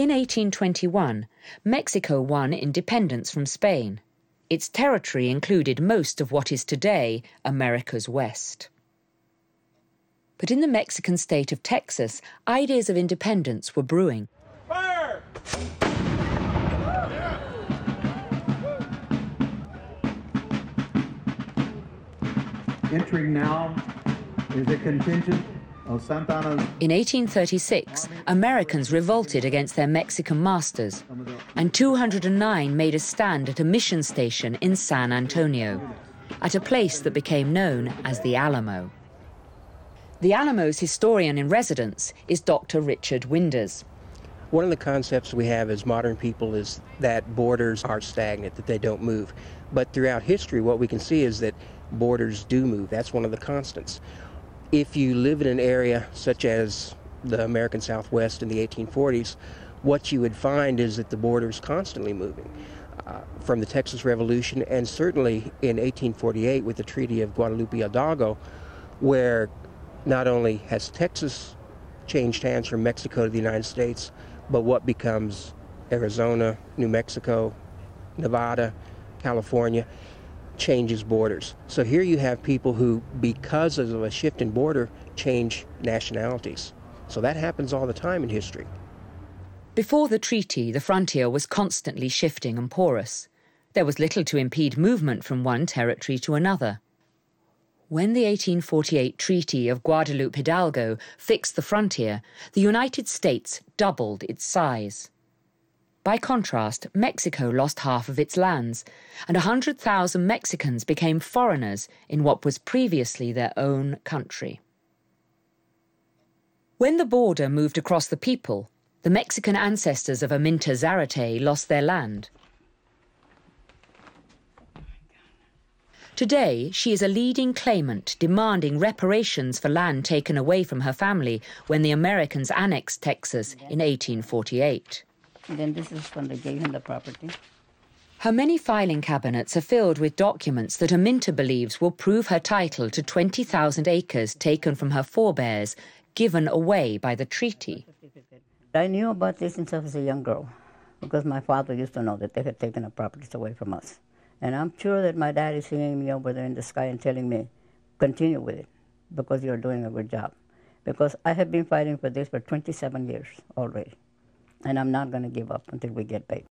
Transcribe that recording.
In 1821, Mexico won independence from Spain. Its territory included most of what is today America's West. But in the Mexican state of Texas, ideas of independence were brewing. Fire! Entering now is a contingent. In 1836, Americans revolted against their Mexican masters, and 209 made a stand at a mission station in San Antonio, at a place that became known as the Alamo. The Alamo's historian in residence is Dr. Richard Winders. One of the concepts we have as modern people is that borders are stagnant, that they don't move. But throughout history, what we can see is that borders do move. That's one of the constants. If you live in an area such as the American Southwest in the 1840s, what you would find is that the border is constantly moving. Uh, from the Texas Revolution and certainly in 1848 with the Treaty of Guadalupe Hidalgo, where not only has Texas changed hands from Mexico to the United States, but what becomes Arizona, New Mexico, Nevada, California, changes borders. So here you have people who, because of a shift in border, change nationalities. So that happens all the time in history. Before the treaty, the frontier was constantly shifting and porous. There was little to impede movement from one territory to another. When the 1848 Treaty of Guadalupe Hidalgo fixed the frontier, the United States doubled its size. By contrast, Mexico lost half of its lands, and 100,000 Mexicans became foreigners in what was previously their own country. When the border moved across the people, the Mexican ancestors of Aminta Zarate lost their land. Today, she is a leading claimant demanding reparations for land taken away from her family when the Americans annexed Texas in 1848. Then this is when they gave him the property. Her many filing cabinets are filled with documents that Aminta believes will prove her title to 20,000 acres taken from her forebears, given away by the treaty. I knew about this since I was a young girl, because my father used to know that they had taken the properties away from us. And I'm sure that my dad is seeing me over there in the sky and telling me, continue with it, because you're doing a good job. Because I have been fighting for this for 27 years already and I'm not going to give up until we get paid.